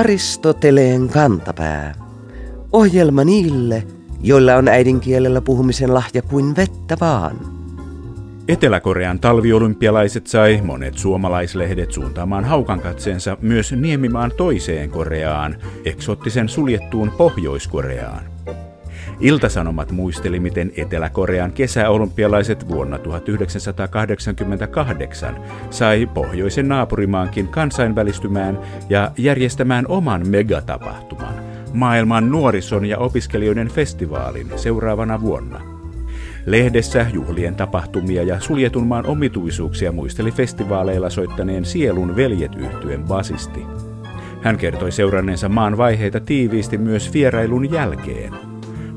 Aristoteleen kantapää. Ohjelma niille, joilla on äidinkielellä puhumisen lahja kuin vettä vaan. Etelä-Korean talviolympialaiset sai monet suomalaislehdet suuntaamaan haukan katseensa myös Niemimaan toiseen Koreaan, eksoottisen suljettuun Pohjois-Koreaan. Iltasanomat muisteli, miten Etelä-Korean kesäolympialaiset vuonna 1988 sai pohjoisen naapurimaankin kansainvälistymään ja järjestämään oman megatapahtuman, maailman nuorison ja opiskelijoiden festivaalin seuraavana vuonna. Lehdessä juhlien tapahtumia ja suljetun maan omituisuuksia muisteli festivaaleilla soittaneen Sielun veljet yhtyen basisti. Hän kertoi seuranneensa maan vaiheita tiiviisti myös vierailun jälkeen.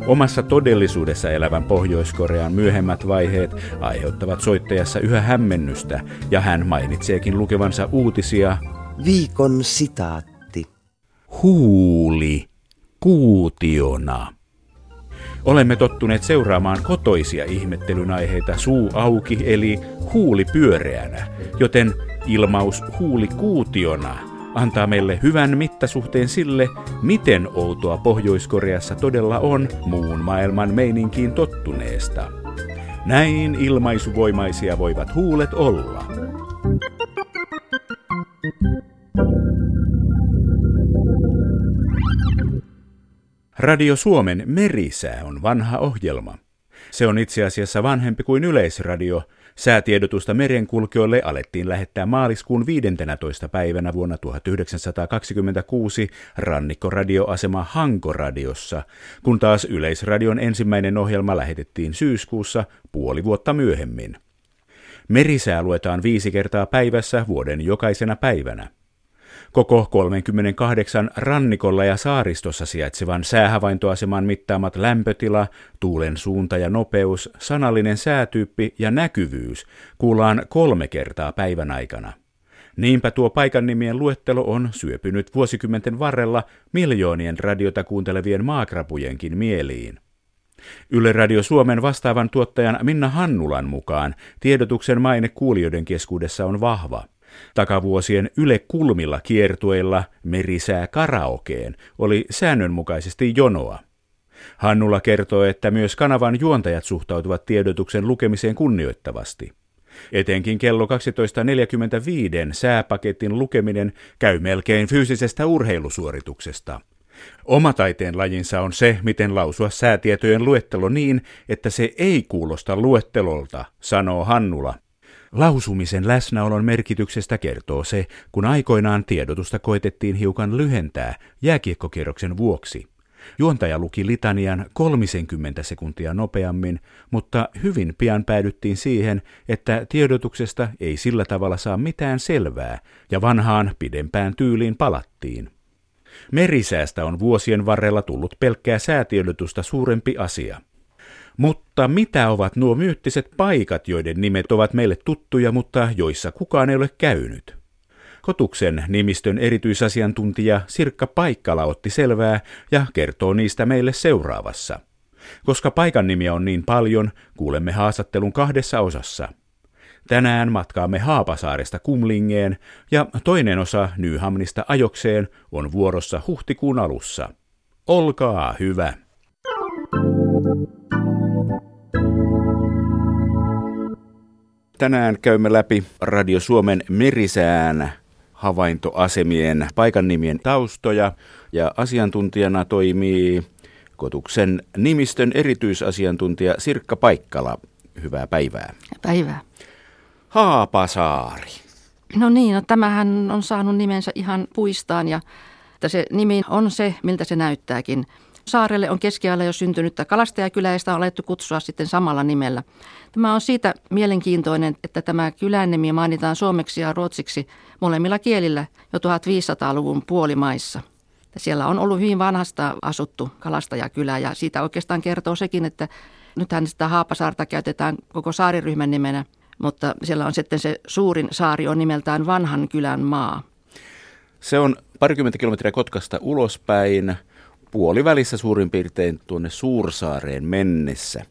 Omassa todellisuudessa elävän Pohjois-Korean myöhemmät vaiheet aiheuttavat soittajassa yhä hämmennystä, ja hän mainitseekin lukevansa uutisia Viikon sitaatti. Huuli kuutiona. Olemme tottuneet seuraamaan kotoisia ihmettelyn aiheita suu auki eli huuli pyöreänä, joten ilmaus huuli kuutiona antaa meille hyvän mittasuhteen sille, miten outoa Pohjois-Koreassa todella on muun maailman meininkiin tottuneesta. Näin ilmaisuvoimaisia voivat huulet olla. Radio Suomen Merisää on vanha ohjelma. Se on itse asiassa vanhempi kuin Yleisradio. Säätiedotusta merenkulkijoille alettiin lähettää maaliskuun 15. päivänä vuonna 1926 rannikkoradioasema Hankoradiossa, kun taas Yleisradion ensimmäinen ohjelma lähetettiin syyskuussa puoli vuotta myöhemmin. Merisää luetaan viisi kertaa päivässä vuoden jokaisena päivänä. Koko 38 rannikolla ja saaristossa sijaitsevan säähavaintoaseman mittaamat lämpötila, tuulen suunta ja nopeus, sanallinen säätyyppi ja näkyvyys kuullaan kolme kertaa päivän aikana. Niinpä tuo paikan nimien luettelo on syöpynyt vuosikymmenten varrella miljoonien radiota kuuntelevien maakrapujenkin mieliin. Yle Radio Suomen vastaavan tuottajan Minna Hannulan mukaan tiedotuksen maine kuulijoiden keskuudessa on vahva – Takavuosien Yle Kulmilla kiertueilla merisää karaokeen oli säännönmukaisesti jonoa. Hannula kertoo, että myös kanavan juontajat suhtautuvat tiedotuksen lukemiseen kunnioittavasti. Etenkin kello 12.45 sääpaketin lukeminen käy melkein fyysisestä urheilusuorituksesta. Oma taiteen lajinsa on se, miten lausua säätietojen luettelo niin, että se ei kuulosta luettelolta, sanoo Hannula. Lausumisen läsnäolon merkityksestä kertoo se, kun aikoinaan tiedotusta koitettiin hiukan lyhentää jääkiekkokierroksen vuoksi. Juontaja luki litanian 30 sekuntia nopeammin, mutta hyvin pian päädyttiin siihen, että tiedotuksesta ei sillä tavalla saa mitään selvää, ja vanhaan pidempään tyyliin palattiin. Merisäästä on vuosien varrella tullut pelkkää säätiedotusta suurempi asia – mutta mitä ovat nuo myyttiset paikat, joiden nimet ovat meille tuttuja, mutta joissa kukaan ei ole käynyt? Kotuksen nimistön erityisasiantuntija Sirkka Paikkala otti selvää ja kertoo niistä meille seuraavassa. Koska paikan nimiä on niin paljon, kuulemme haastattelun kahdessa osassa. Tänään matkaamme Haapasaaresta Kumlingeen ja toinen osa Nyhamnista ajokseen on vuorossa huhtikuun alussa. Olkaa hyvä! Tänään käymme läpi Radio Suomen merisään havaintoasemien paikannimien taustoja ja asiantuntijana toimii Kotuksen nimistön erityisasiantuntija Sirkka Paikkala. Hyvää päivää. Päivää. Haapasaari. No niin, no tämähän on saanut nimensä ihan puistaan ja että se nimi on se, miltä se näyttääkin. Saarelle on keskiajalla jo syntynyttä kalastajakylää ja sitä on alettu kutsua sitten samalla nimellä. Tämä on siitä mielenkiintoinen, että tämä kylän nimi mainitaan suomeksi ja ruotsiksi molemmilla kielillä jo 1500-luvun puolimaissa. Siellä on ollut hyvin vanhasta asuttu kalastajakylä ja siitä oikeastaan kertoo sekin, että nythän sitä Haapasaarta käytetään koko saariryhmän nimenä, mutta siellä on sitten se suurin saari on nimeltään Vanhan kylän maa. Se on parikymmentä kilometriä Kotkasta ulospäin puolivälissä suurin piirtein tuonne Suursaareen mennessä.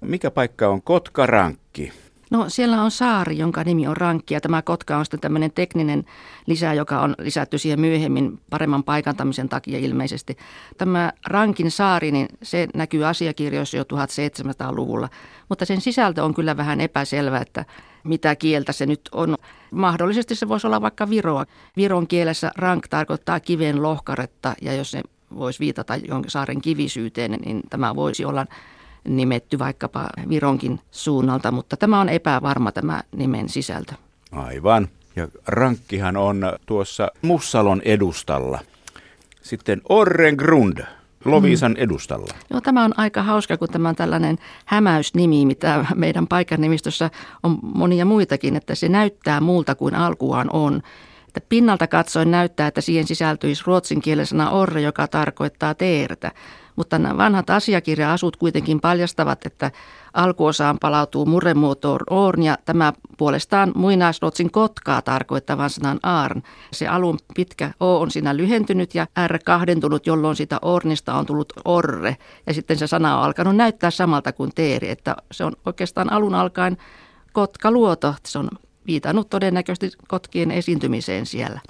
Mikä paikka on Kotkarankki? No siellä on saari, jonka nimi on Rankki ja tämä Kotka on sitten tämmöinen tekninen lisä, joka on lisätty siihen myöhemmin paremman paikantamisen takia ilmeisesti. Tämä Rankin saari, niin se näkyy asiakirjoissa jo 1700-luvulla, mutta sen sisältö on kyllä vähän epäselvä, että mitä kieltä se nyt on. Mahdollisesti se voisi olla vaikka Viroa. Viron kielessä rank tarkoittaa kiven lohkaretta ja jos se voisi viitata jonkin saaren kivisyyteen, niin tämä voisi olla nimetty vaikkapa Vironkin suunnalta, mutta tämä on epävarma tämä nimen sisältö. Aivan. Ja rankkihan on tuossa Mussalon edustalla. Sitten Orrengrund, Loviisan mm. edustalla. Joo, tämä on aika hauska, kun tämä on tällainen hämäysnimi, mitä meidän paikanimistössä on monia muitakin, että se näyttää muulta kuin alkuaan on. Pinnalta katsoen näyttää, että siihen sisältyisi ruotsin sana orre, joka tarkoittaa teertä. Mutta nämä vanhat asiakirja-asut kuitenkin paljastavat, että alkuosaan palautuu murremuotoon orn ja tämä puolestaan muinaisruotsin kotkaa tarkoittavan sanan aarn. Se alun pitkä o on siinä lyhentynyt ja r kahdentunut, jolloin sitä ornista on tullut orre. Ja sitten se sana on alkanut näyttää samalta kuin teeri, että se on oikeastaan alun alkaen kotkaluoto. Se on viitannut todennäköisesti kotkien esiintymiseen siellä.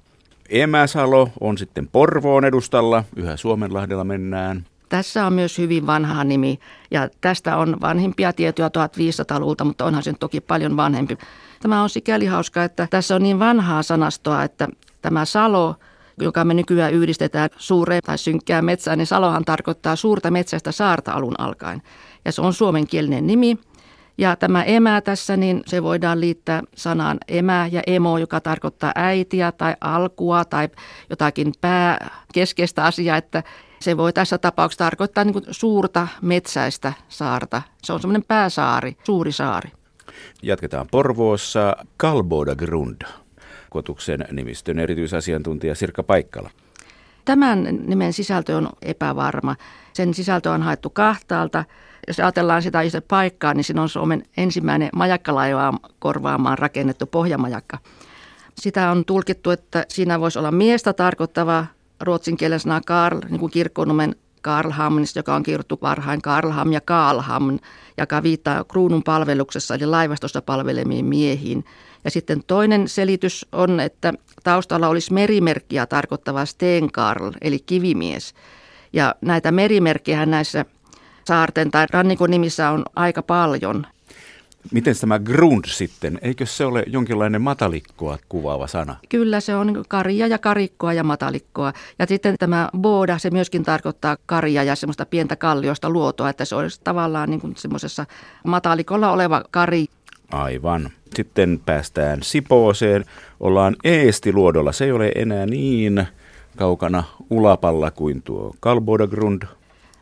Emäsalo on sitten Porvoon edustalla, yhä Suomenlahdella mennään. Tässä on myös hyvin vanha nimi ja tästä on vanhimpia tietoja 1500-luvulta, mutta onhan se toki paljon vanhempi. Tämä on sikäli hauska, että tässä on niin vanhaa sanastoa, että tämä salo, joka me nykyään yhdistetään suureen tai synkkään metsään, niin salohan tarkoittaa suurta metsästä saarta alun alkaen. Ja se on suomenkielinen nimi. Ja tämä emä tässä, niin se voidaan liittää sanaan emä ja emo, joka tarkoittaa äitiä tai alkua tai jotakin pääkeskeistä asiaa, että se voi tässä tapauksessa tarkoittaa niin suurta metsäistä saarta. Se on semmoinen pääsaari, suuri saari. Jatketaan Porvoossa Kalboda Grund, kotuksen nimistön erityisasiantuntija Sirkka Paikkala. Tämän nimen sisältö on epävarma. Sen sisältö on haettu kahtaalta. Jos ajatellaan sitä itse paikkaa, niin siinä on Suomen ensimmäinen majakkalaivaa korvaamaan rakennettu pohjamajakka. Sitä on tulkittu, että siinä voisi olla miestä tarkoittava ruotsin kielen sana Karl, niin kuin kirkkonumen Karlhamnista, joka on kirjoittu varhain Karlham ja Kaalham, joka viittaa kruunun palveluksessa eli laivastossa palvelemiin miehiin. Ja sitten toinen selitys on, että taustalla olisi merimerkkiä tarkoittava Stenkarl, eli kivimies. Ja näitä merimerkkejä näissä saarten tai rannikon nimissä on aika paljon. Miten tämä grund sitten, eikö se ole jonkinlainen matalikkoa kuvaava sana? Kyllä se on karia ja karikkoa ja matalikkoa. Ja sitten tämä boda, se myöskin tarkoittaa karia ja semmoista pientä kalliosta luotoa, että se olisi tavallaan niin kuin semmoisessa matalikolla oleva kari. Aivan. Sitten päästään Sipooseen. Ollaan Eestiluodolla. Se ei ole enää niin kaukana ulapalla kuin tuo Kalbodagrund.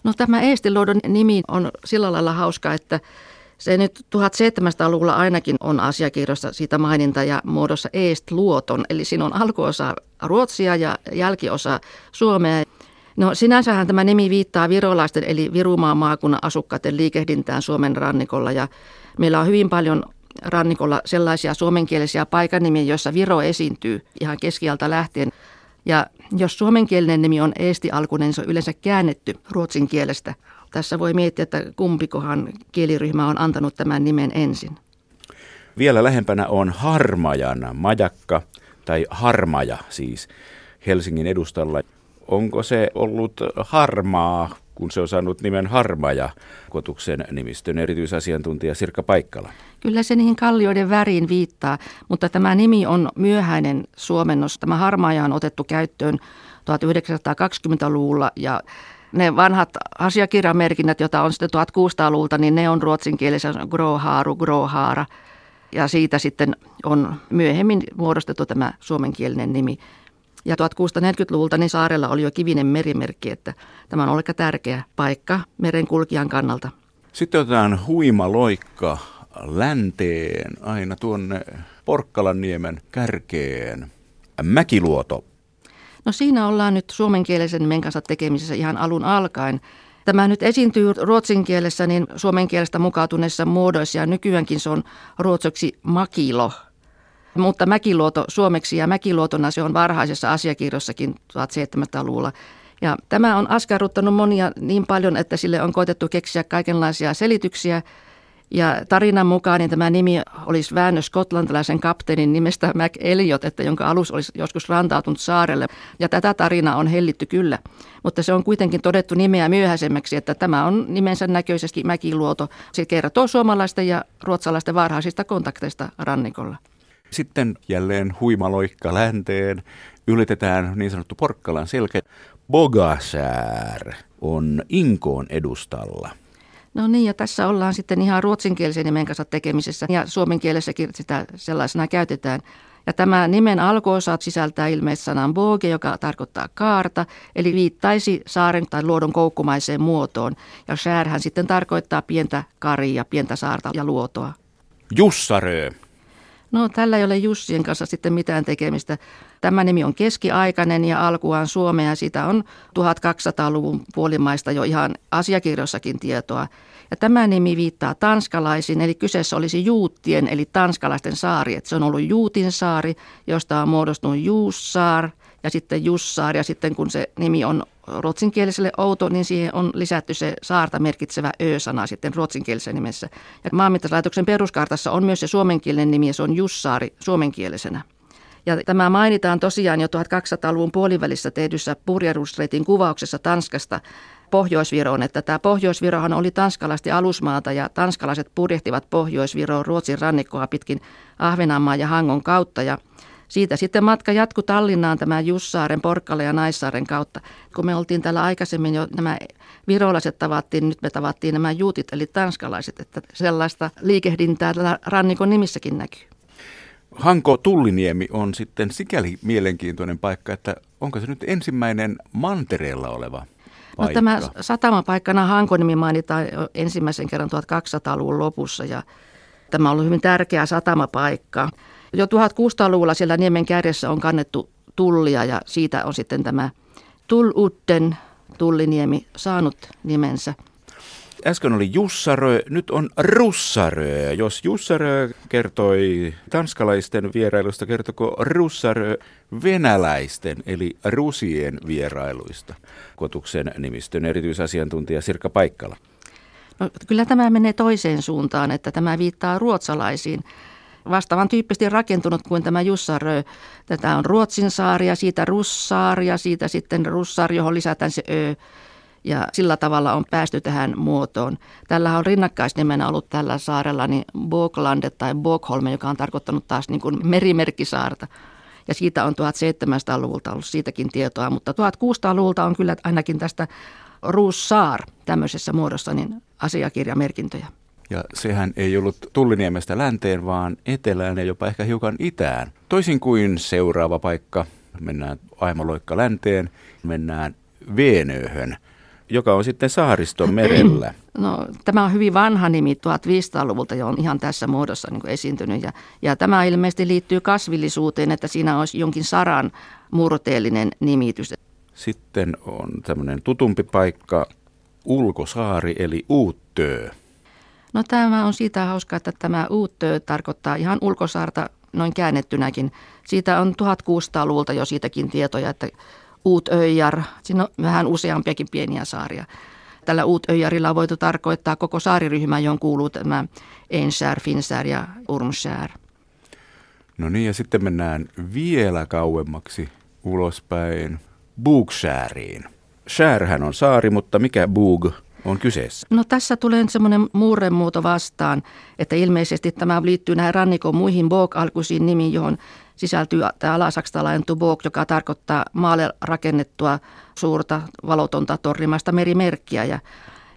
No tämä Eestiluodon nimi on sillä lailla hauska, että se nyt 1700-luvulla ainakin on asiakirjoissa siitä maininta ja muodossa Eest luoton, eli siinä on alkuosa ruotsia ja jälkiosa suomea. No sinänsähän tämä nimi viittaa virolaisten eli Virumaan maakunnan asukkaiden liikehdintään Suomen rannikolla ja meillä on hyvin paljon rannikolla sellaisia suomenkielisiä paikanimiä, joissa Viro esiintyy ihan keskialta lähtien. Ja jos suomenkielinen nimi on Eesti-alkuinen, niin se on yleensä käännetty ruotsin kielestä tässä voi miettiä, että kumpikohan kieliryhmä on antanut tämän nimen ensin. Vielä lähempänä on Harmajan majakka, tai Harmaja siis, Helsingin edustalla. Onko se ollut harmaa, kun se on saanut nimen Harmaja, kotuksen nimistön erityisasiantuntija Sirkka Paikkala? Kyllä se niihin kallioiden väriin viittaa, mutta tämä nimi on myöhäinen suomennos. Tämä Harmaja on otettu käyttöön 1920-luvulla ja ne vanhat asiakirjamerkinnät, joita on sitten 1600-luvulta, niin ne on ruotsinkielisen grohaaru, grohaara. Ja siitä sitten on myöhemmin muodostettu tämä suomenkielinen nimi. Ja 1640-luvulta niin saarella oli jo kivinen merimerkki, että tämä on ollut tärkeä paikka merenkulkijan kannalta. Sitten otetaan huima loikka länteen aina tuonne Porkkalanniemen kärkeen. Mäkiluoto No siinä ollaan nyt suomenkielisen nimen kanssa tekemisissä ihan alun alkaen. Tämä nyt esiintyy ruotsin kielessä niin suomen kielestä mukautuneissa muodoissa ja nykyäänkin se on ruotsoksi makilo. Mutta mäkiluoto suomeksi ja mäkiluotona se on varhaisessa asiakirjossakin 1700-luvulla. Ja tämä on askarruttanut monia niin paljon, että sille on koitettu keksiä kaikenlaisia selityksiä. Ja tarinan mukaan niin tämä nimi olisi väännös skotlantilaisen kapteenin nimestä Mac Elliot, että jonka alus olisi joskus rantautunut saarelle. Ja tätä tarinaa on hellitty kyllä, mutta se on kuitenkin todettu nimeä myöhäisemmäksi, että tämä on nimensä näköisesti Mäkiluoto. Se kertoo suomalaisten ja ruotsalaisten varhaisista kontakteista rannikolla. Sitten jälleen huimaloikka länteen, ylitetään niin sanottu Porkkalan selkä. Bogasär on Inkoon edustalla. No niin, ja tässä ollaan sitten ihan ruotsinkielisen nimen kanssa tekemisessä, ja suomen kielessäkin sitä sellaisena käytetään. Ja tämä nimen alkuosa sisältää ilmeisesti sanan boge, joka tarkoittaa kaarta, eli viittaisi saaren tai luodon koukkumaiseen muotoon. Ja skärhän sitten tarkoittaa pientä karia, pientä saarta ja luotoa. Jussarö. No tällä ei ole Jussien kanssa sitten mitään tekemistä. Tämä nimi on keskiaikainen ja alkuaan Suomea. Sitä on 1200-luvun puolimaista jo ihan asiakirjossakin tietoa. Ja tämä nimi viittaa tanskalaisiin, eli kyseessä olisi Juuttien, eli tanskalaisten saari. Että se on ollut Juutin saari, josta on muodostunut Juussaar ja sitten Jussaar. Ja sitten kun se nimi on ruotsinkieliselle outo, niin siihen on lisätty se saarta merkitsevä ö-sana sitten ruotsinkielisessä nimessä. Ja maanmittauslaitoksen peruskartassa on myös se suomenkielinen nimi ja se on Jussaari suomenkielisenä. Ja tämä mainitaan tosiaan jo 1200-luvun puolivälissä tehdyssä Purjarustreitin kuvauksessa Tanskasta Pohjoisviroon, että tämä Pohjoisvirohan oli tanskalaisten alusmaata ja tanskalaiset purjehtivat Pohjoisviroon Ruotsin rannikkoa pitkin Ahvenanmaan ja Hangon kautta ja siitä sitten matka jatkui Tallinnaan tämän Jussaaren, Porkkale ja Naissaaren kautta. Kun me oltiin täällä aikaisemmin jo nämä virolaiset tavattiin, nyt me tavattiin nämä juutit eli tanskalaiset, että sellaista liikehdintää tällä rannikon nimissäkin näkyy. Hanko Tulliniemi on sitten sikäli mielenkiintoinen paikka, että onko se nyt ensimmäinen mantereella oleva paikka? No, tämä satamapaikkana Hankonimi mainitaan ensimmäisen kerran 1200-luvun lopussa ja tämä on ollut hyvin tärkeä satamapaikka. Jo 1600-luvulla siellä niemen kärjessä on kannettu tullia ja siitä on sitten tämä Tulludden tulliniemi saanut nimensä. Äsken oli Jussarö, nyt on Russarö. Jos Jussarö kertoi tanskalaisten vierailusta, kertoko Russarö venäläisten eli rusien vierailuista? Kotuksen nimistön erityisasiantuntija Sirkka Paikkala. No, kyllä tämä menee toiseen suuntaan, että tämä viittaa ruotsalaisiin vastaavan tyyppisesti rakentunut kuin tämä Jussarö. Tätä on Ruotsin saari ja siitä Russaari ja siitä sitten Russaari, johon lisätään se Ö. Ja sillä tavalla on päästy tähän muotoon. Tällä on rinnakkaisnimenä ollut tällä saarella niin Boklandet tai Bokholme, joka on tarkoittanut taas niin kuin merimerkkisaarta. Ja siitä on 1700-luvulta ollut siitäkin tietoa, mutta 1600-luvulta on kyllä ainakin tästä Ruussaar tämmöisessä muodossa niin asiakirjamerkintöjä. Ja sehän ei ollut Tulliniemestä länteen, vaan etelään ja jopa ehkä hiukan itään. Toisin kuin seuraava paikka, mennään aimaloikka länteen, mennään Veenöhön, joka on sitten saariston merellä. No, tämä on hyvin vanha nimi, 1500-luvulta jo on ihan tässä muodossa niin esiintynyt. Ja, ja tämä ilmeisesti liittyy kasvillisuuteen, että siinä olisi jonkin saran murteellinen nimitys. Sitten on tämmöinen tutumpi paikka, Ulkosaari eli Uuttöö. No tämä on siitä hauska, että tämä uuttö tarkoittaa ihan ulkosaarta noin käännettynäkin. Siitä on 1600-luvulta jo siitäkin tietoja, että Uutöjar, siinä on vähän useampiakin pieniä saaria. Tällä Uutöjarilla on voitu tarkoittaa koko saariryhmä, johon kuuluu tämä Ensär, Finsär ja Urmskär. No niin, ja sitten mennään vielä kauemmaksi ulospäin Bugskääriin. Skärhän on saari, mutta mikä Bug on kyseessä? No tässä tulee semmoinen muurremuoto vastaan, että ilmeisesti tämä liittyy näihin rannikon muihin Bok-alkuisiin nimiin, johon sisältyy tämä alasaksalainen Tubok, joka tarkoittaa maalle rakennettua suurta valotonta torrimasta merimerkkiä. Ja,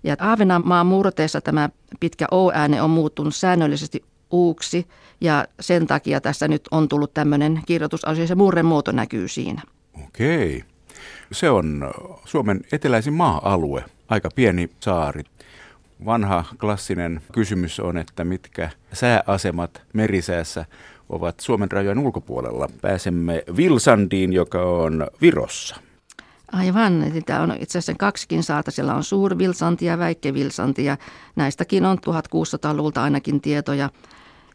ja Aavenanmaan murteessa tämä pitkä O-ääne on muuttunut säännöllisesti uuksi ja sen takia tässä nyt on tullut tämmöinen kirjoitusasia, se murremuoto näkyy siinä. Okei. Se on Suomen eteläisin maa-alue aika pieni saari. Vanha klassinen kysymys on, että mitkä sääasemat merisäässä ovat Suomen rajojen ulkopuolella. Pääsemme Vilsandiin, joka on Virossa. Aivan. Tämä on itse asiassa kaksikin saata. Siellä on Suur-Vilsanti ja Väikke-Vilsanti ja näistäkin on 1600-luvulta ainakin tietoja.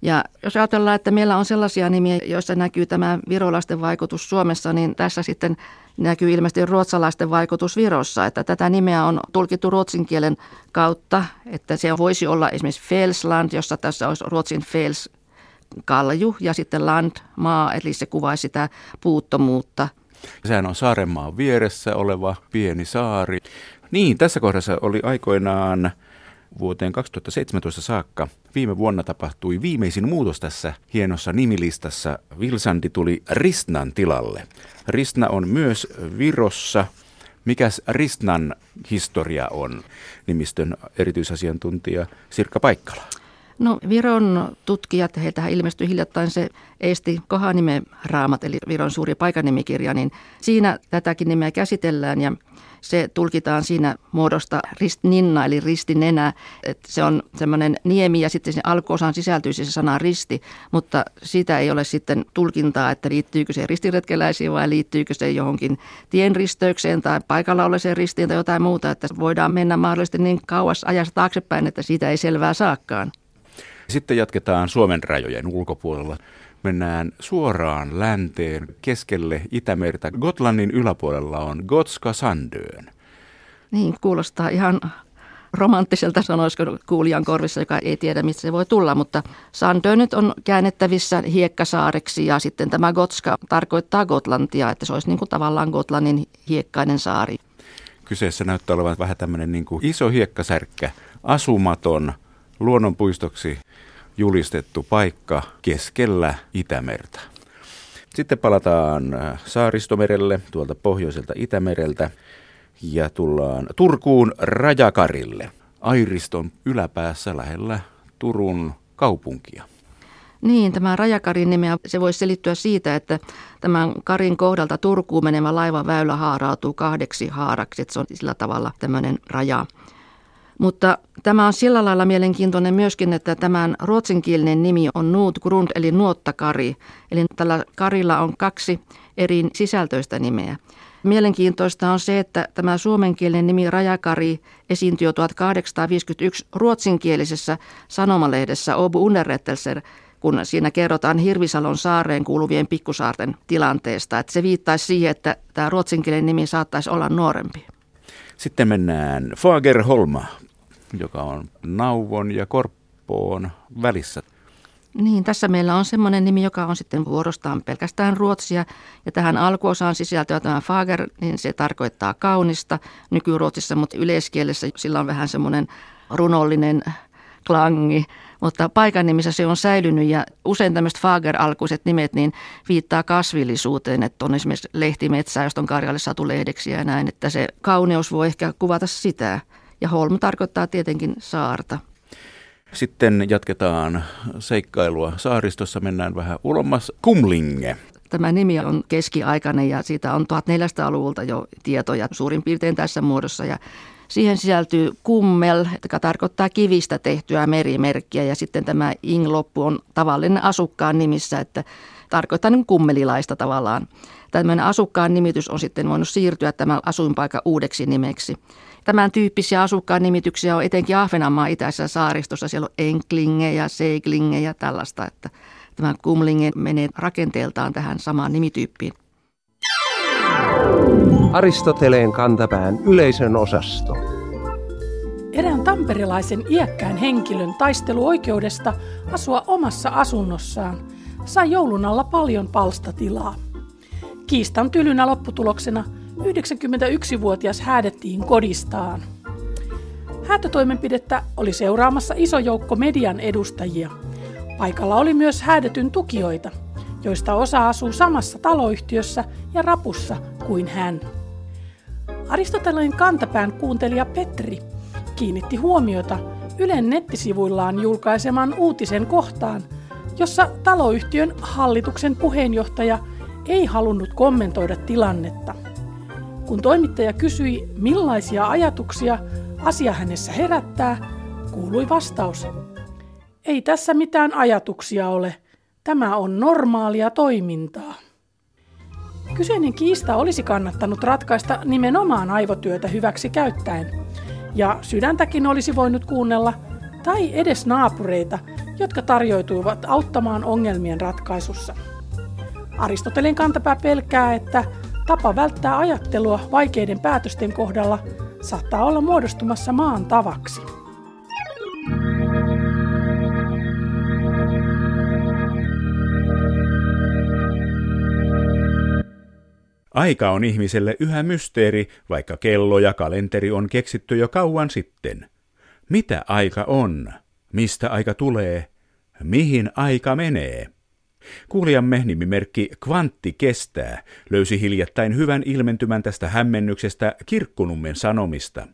Ja jos ajatellaan, että meillä on sellaisia nimiä, joissa näkyy tämä virolaisten vaikutus Suomessa, niin tässä sitten näkyy ilmeisesti ruotsalaisten vaikutus Virossa. Että tätä nimeä on tulkittu ruotsin kielen kautta, että se voisi olla esimerkiksi Felsland, jossa tässä olisi ruotsin Fels kalju ja sitten land, maa, eli se kuvaisi sitä puuttomuutta. Sehän on Saarenmaan vieressä oleva pieni saari. Niin, tässä kohdassa oli aikoinaan vuoteen 2017 saakka. Viime vuonna tapahtui viimeisin muutos tässä hienossa nimilistassa. Vilsandi tuli Ristnan tilalle. Ristna on myös Virossa. Mikäs Ristnan historia on? Nimistön erityisasiantuntija Sirkka Paikkala. No Viron tutkijat, heiltähän ilmestyi hiljattain se Eesti Kohanime raamat, eli Viron suuri paikanimikirja, niin siinä tätäkin nimeä käsitellään ja se tulkitaan siinä muodosta ristninna eli ristinenä, että se on semmoinen niemi ja sitten sen alkuosaan sisältyisi se sana risti, mutta siitä ei ole sitten tulkintaa, että liittyykö se ristiretkeläisiin vai liittyykö se johonkin tienristeykseen tai paikalla olleeseen ristiin tai jotain muuta, että voidaan mennä mahdollisesti niin kauas ajasta taaksepäin, että siitä ei selvää saakkaan. Sitten jatketaan Suomen rajojen ulkopuolella. Mennään suoraan länteen keskelle Itämertä. Gotlannin yläpuolella on Gotska Sandön. Niin, kuulostaa ihan romanttiselta sanoisiko kuulijan korvissa, joka ei tiedä, mistä se voi tulla, mutta Sandö nyt on käännettävissä hiekkasaareksi ja sitten tämä Gotska tarkoittaa Gotlantia, että se olisi niin kuin tavallaan Gotlannin hiekkainen saari. Kyseessä näyttää olevan vähän tämmöinen niin kuin iso hiekkasärkkä, asumaton, luonnonpuistoksi julistettu paikka keskellä Itämertä. Sitten palataan äh, Saaristomerelle tuolta pohjoiselta Itämereltä ja tullaan Turkuun Rajakarille, Airiston yläpäässä lähellä Turun kaupunkia. Niin, tämä Rajakarin nimeä, se voisi selittyä siitä, että tämän Karin kohdalta Turkuun menevä laivaväylä haarautuu kahdeksi haaraksi, että se on sillä tavalla tämmöinen raja. Mutta tämä on sillä lailla mielenkiintoinen myöskin, että tämän ruotsinkielinen nimi on Nuut Grund eli nuottakari. Eli tällä karilla on kaksi eri sisältöistä nimeä. Mielenkiintoista on se, että tämä suomenkielinen nimi Rajakari esiintyi jo 1851 ruotsinkielisessä sanomalehdessä Obu Underrättelser, kun siinä kerrotaan Hirvisalon saareen kuuluvien pikkusaarten tilanteesta. Että se viittaisi siihen, että tämä ruotsinkielinen nimi saattaisi olla nuorempi. Sitten mennään Fagerholma, joka on Nauvon ja Korppoon välissä. Niin, tässä meillä on semmoinen nimi, joka on sitten vuorostaan pelkästään ruotsia. Ja tähän alkuosaan sisältyy tämä fager, niin se tarkoittaa kaunista nykyruotsissa, mutta yleiskielessä sillä on vähän semmoinen runollinen klangi. Mutta paikan nimissä se on säilynyt ja usein tämmöiset fager-alkuiset nimet niin viittaa kasvillisuuteen, että on esimerkiksi lehtimetsää, josta on Karjalle saatu lehdeksi ja näin, että se kauneus voi ehkä kuvata sitä. Ja holm tarkoittaa tietenkin saarta. Sitten jatketaan seikkailua. Saaristossa mennään vähän ulommas. Kumlinge. Tämä nimi on keskiaikainen ja siitä on 1400-luvulta jo tietoja suurin piirtein tässä muodossa. Ja Siihen sisältyy kummel, joka tarkoittaa kivistä tehtyä merimerkkiä ja sitten tämä ing-loppu on tavallinen asukkaan nimissä, että tarkoittaa niin kummelilaista tavallaan. Tämmöinen asukkaan nimitys on sitten voinut siirtyä tämän asuinpaikan uudeksi nimeksi. Tämän tyyppisiä asukkaan nimityksiä on etenkin Ahvenanmaan itäisessä saaristossa. Siellä on enklinge ja seiklinge ja tällaista, että tämä kumlinge menee rakenteeltaan tähän samaan nimityyppiin. Aristoteleen kantapään yleisön osasto. Erään tamperilaisen iäkkään henkilön taistelu oikeudesta asua omassa asunnossaan sai joulun alla paljon palstatilaa. Kiistan tylynä lopputuloksena 91-vuotias häädettiin kodistaan. Häätötoimenpidettä oli seuraamassa iso joukko median edustajia. Paikalla oli myös häädetyn tukijoita, joista osa asuu samassa taloyhtiössä ja rapussa kuin hän. Aristoteleen kantapään kuuntelija Petri kiinnitti huomiota Ylen nettisivuillaan julkaiseman uutisen kohtaan, jossa taloyhtiön hallituksen puheenjohtaja ei halunnut kommentoida tilannetta. Kun toimittaja kysyi, millaisia ajatuksia asia hänessä herättää, kuului vastaus. Ei tässä mitään ajatuksia ole. Tämä on normaalia toimintaa. Kyseinen kiista olisi kannattanut ratkaista nimenomaan aivotyötä hyväksi käyttäen. Ja sydäntäkin olisi voinut kuunnella, tai edes naapureita, jotka tarjoituivat auttamaan ongelmien ratkaisussa. Aristoteleen kantapää pelkää, että tapa välttää ajattelua vaikeiden päätösten kohdalla saattaa olla muodostumassa maan tavaksi. Aika on ihmiselle yhä mysteeri, vaikka kello ja kalenteri on keksitty jo kauan sitten. Mitä aika on? Mistä aika tulee? Mihin aika menee? Kuulijamme nimimerkki Kvantti kestää löysi hiljattain hyvän ilmentymän tästä hämmennyksestä Kirkkunummen sanomista.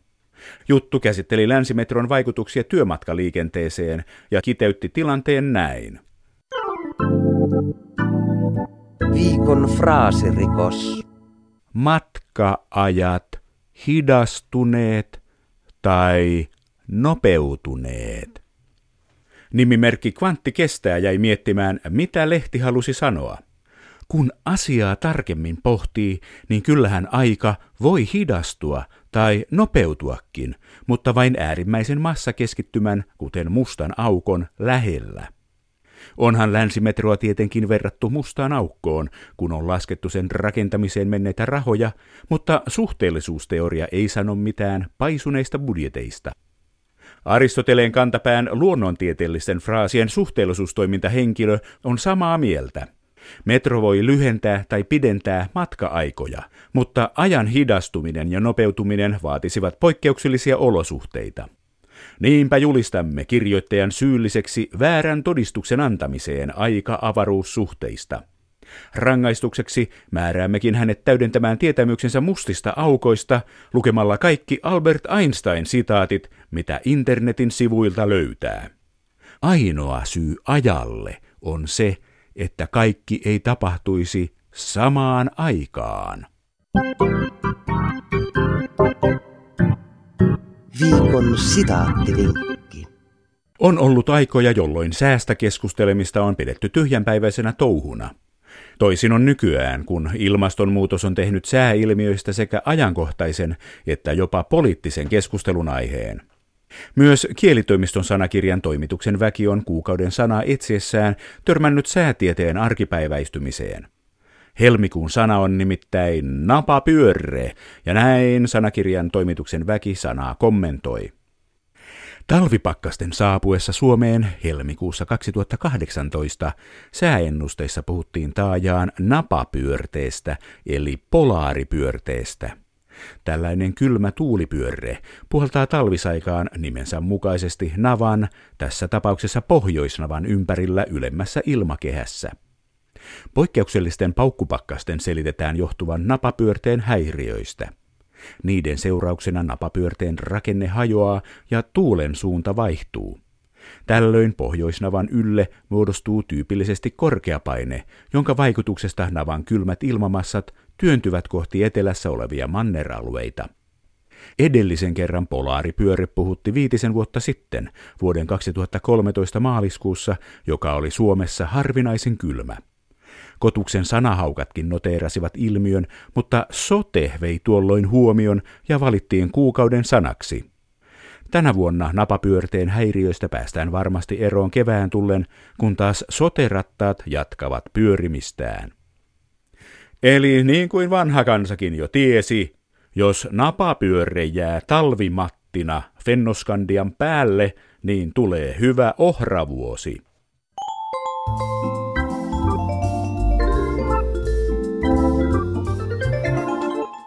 Juttu käsitteli länsimetron vaikutuksia työmatkaliikenteeseen ja kiteytti tilanteen näin. Viikon fraasirikos. Matkaajat hidastuneet tai nopeutuneet. Nimimerkki Kvantti kestää jäi miettimään, mitä lehti halusi sanoa. Kun asiaa tarkemmin pohtii, niin kyllähän aika voi hidastua tai nopeutuakin, mutta vain äärimmäisen massakeskittymän, kuten mustan aukon, lähellä. Onhan länsimetroa tietenkin verrattu mustaan aukkoon, kun on laskettu sen rakentamiseen menneitä rahoja, mutta suhteellisuusteoria ei sano mitään paisuneista budjeteista. Aristoteleen kantapään luonnontieteellisten fraasien suhteellisuustoimintahenkilö on samaa mieltä. Metro voi lyhentää tai pidentää matka-aikoja, mutta ajan hidastuminen ja nopeutuminen vaatisivat poikkeuksellisia olosuhteita. Niinpä julistamme kirjoittajan syylliseksi väärän todistuksen antamiseen aika-avaruussuhteista. Rangaistukseksi määräämmekin hänet täydentämään tietämyksensä mustista aukoista lukemalla kaikki Albert Einstein-sitaatit, mitä internetin sivuilta löytää. Ainoa syy ajalle on se, että kaikki ei tapahtuisi samaan aikaan. Viikon sitaattivinkki. On ollut aikoja, jolloin säästä keskustelemista on pidetty tyhjänpäiväisenä touhuna. Toisin on nykyään, kun ilmastonmuutos on tehnyt sääilmiöistä sekä ajankohtaisen että jopa poliittisen keskustelun aiheen. Myös kielitoimiston sanakirjan toimituksen väki on kuukauden sanaa etsiessään törmännyt säätieteen arkipäiväistymiseen. Helmikuun sana on nimittäin napapyörre, ja näin sanakirjan toimituksen väki sanaa kommentoi. Talvipakkasten saapuessa Suomeen helmikuussa 2018 sääennusteissa puhuttiin taajaan napapyörteestä eli polaaripyörteestä. Tällainen kylmä tuulipyörre puhaltaa talvisaikaan nimensä mukaisesti navan, tässä tapauksessa pohjoisnavan ympärillä ylemmässä ilmakehässä. Poikkeuksellisten paukkupakkasten selitetään johtuvan napapyörteen häiriöistä – niiden seurauksena napapyörteen rakenne hajoaa ja tuulen suunta vaihtuu. Tällöin pohjoisnavan ylle muodostuu tyypillisesti korkeapaine, jonka vaikutuksesta navan kylmät ilmamassat työntyvät kohti etelässä olevia manneralueita. Edellisen kerran polaaripyöre puhutti viitisen vuotta sitten, vuoden 2013 maaliskuussa, joka oli Suomessa harvinaisen kylmä. Kotuksen sanahaukatkin noteerasivat ilmiön, mutta sote vei tuolloin huomion ja valittiin kuukauden sanaksi. Tänä vuonna napapyörteen häiriöistä päästään varmasti eroon kevään tullen, kun taas soterattaat jatkavat pyörimistään. Eli niin kuin vanha kansakin jo tiesi, jos napapyörre jää talvimattina Fennoskandian päälle, niin tulee hyvä ohravuosi.